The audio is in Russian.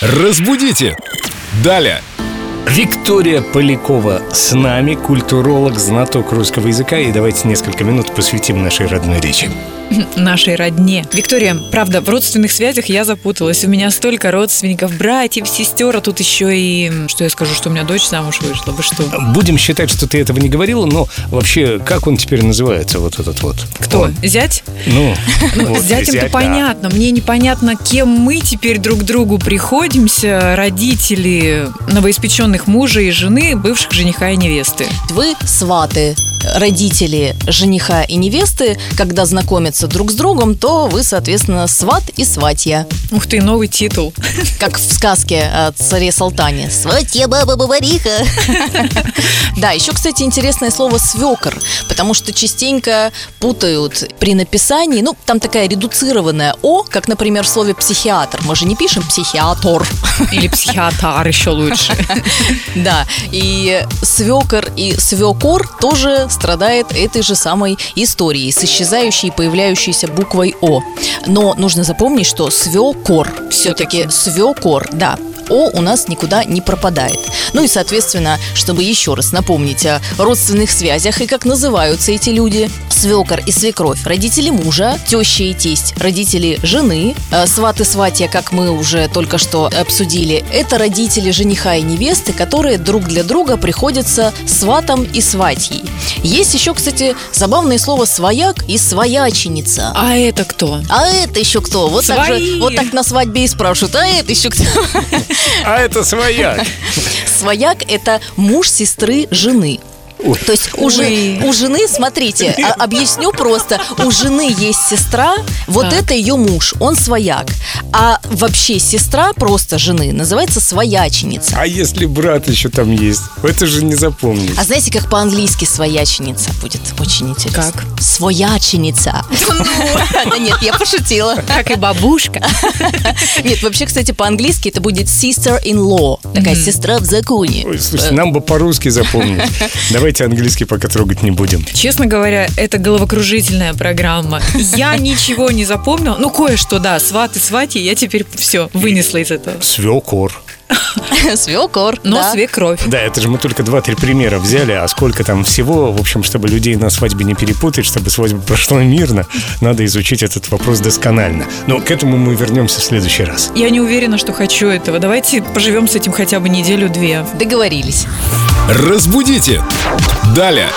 Разбудите! Далее! Виктория Полякова с нами, культуролог, знаток русского языка. И давайте несколько минут посвятим нашей родной речи. нашей родне. Виктория, правда, в родственных связях я запуталась. У меня столько родственников, братьев, сестер, а тут еще и... Что я скажу, что у меня дочь замуж вышла? Вы что? Будем считать, что ты этого не говорила, но вообще, как он теперь называется, вот этот вот? Кто? Он? Зять? Ну, Ну, вот, с зятем-то зять, да. понятно. Мне непонятно, кем мы теперь друг другу приходимся. Родители новоиспеченных мужа и жены, бывших жениха и невесты. Вы сваты, родители жениха и невесты, когда знакомятся друг с другом, то вы, соответственно, сват и сватья. Ух ты, новый титул. Как в сказке о царе Салтане. Сватья баба-бабариха. Да, еще, кстати, интересное слово свекор, потому что частенько путают при написании, ну, там такая редуцированная О, как, например, в слове психиатр. Мы же не пишем психиатр. Или психиатр еще лучше. Да, и свекор и свекор тоже страдает этой же самой историей с исчезающей и появляющейся буквой О. Но нужно запомнить, что свекор все-таки свекор, да. О у нас никуда не пропадает. Ну и, соответственно, чтобы еще раз напомнить о родственных связях и как называются эти люди. Свекор и свекровь – родители мужа, теща и тесть – родители жены, э, сват и сватья, как мы уже только что обсудили, это родители жениха и невесты, которые друг для друга приходятся сватом и сватьей. Есть еще, кстати, забавное слово «свояк» и «свояченица». А это кто? А это еще кто? Вот так, же, Свои. вот так на свадьбе и спрашивают, а это еще кто? А это свояк. Свояк – это муж сестры жены. Ой. То есть у, жен- Ой. у жены, смотрите, а- объясню просто, у жены есть сестра, вот Так. это ее муж, он свояк. А вообще сестра просто жены называется свояченица. А если брат еще там есть? Это же не запомнить. А знаете, как по-английски свояченица будет? Очень интересно. Как? Свояченица. Да нет, я пошутила. Как и бабушка. Нет, вообще, кстати, по-английски это будет sister-in-law. Такая сестра в законе. Ой, слушай, нам бы по-русски запомнить. Давайте английский пока трогать не будем. Честно говоря, это головокружительная программа. Я ничего не запомнила. Ну, кое-что, да, сваты, свати, я теперь все вынесла из этого. Свекор. Свекор. Но да. свекровь. Да, это же мы только два-три примера взяли, а сколько там всего, в общем, чтобы людей на свадьбе не перепутать, чтобы свадьба прошла мирно, надо изучить этот вопрос досконально. Но к этому мы вернемся в следующий раз. Я не уверена, что хочу этого. Давайте поживем с этим хотя бы неделю-две. Договорились. Разбудите! Далее!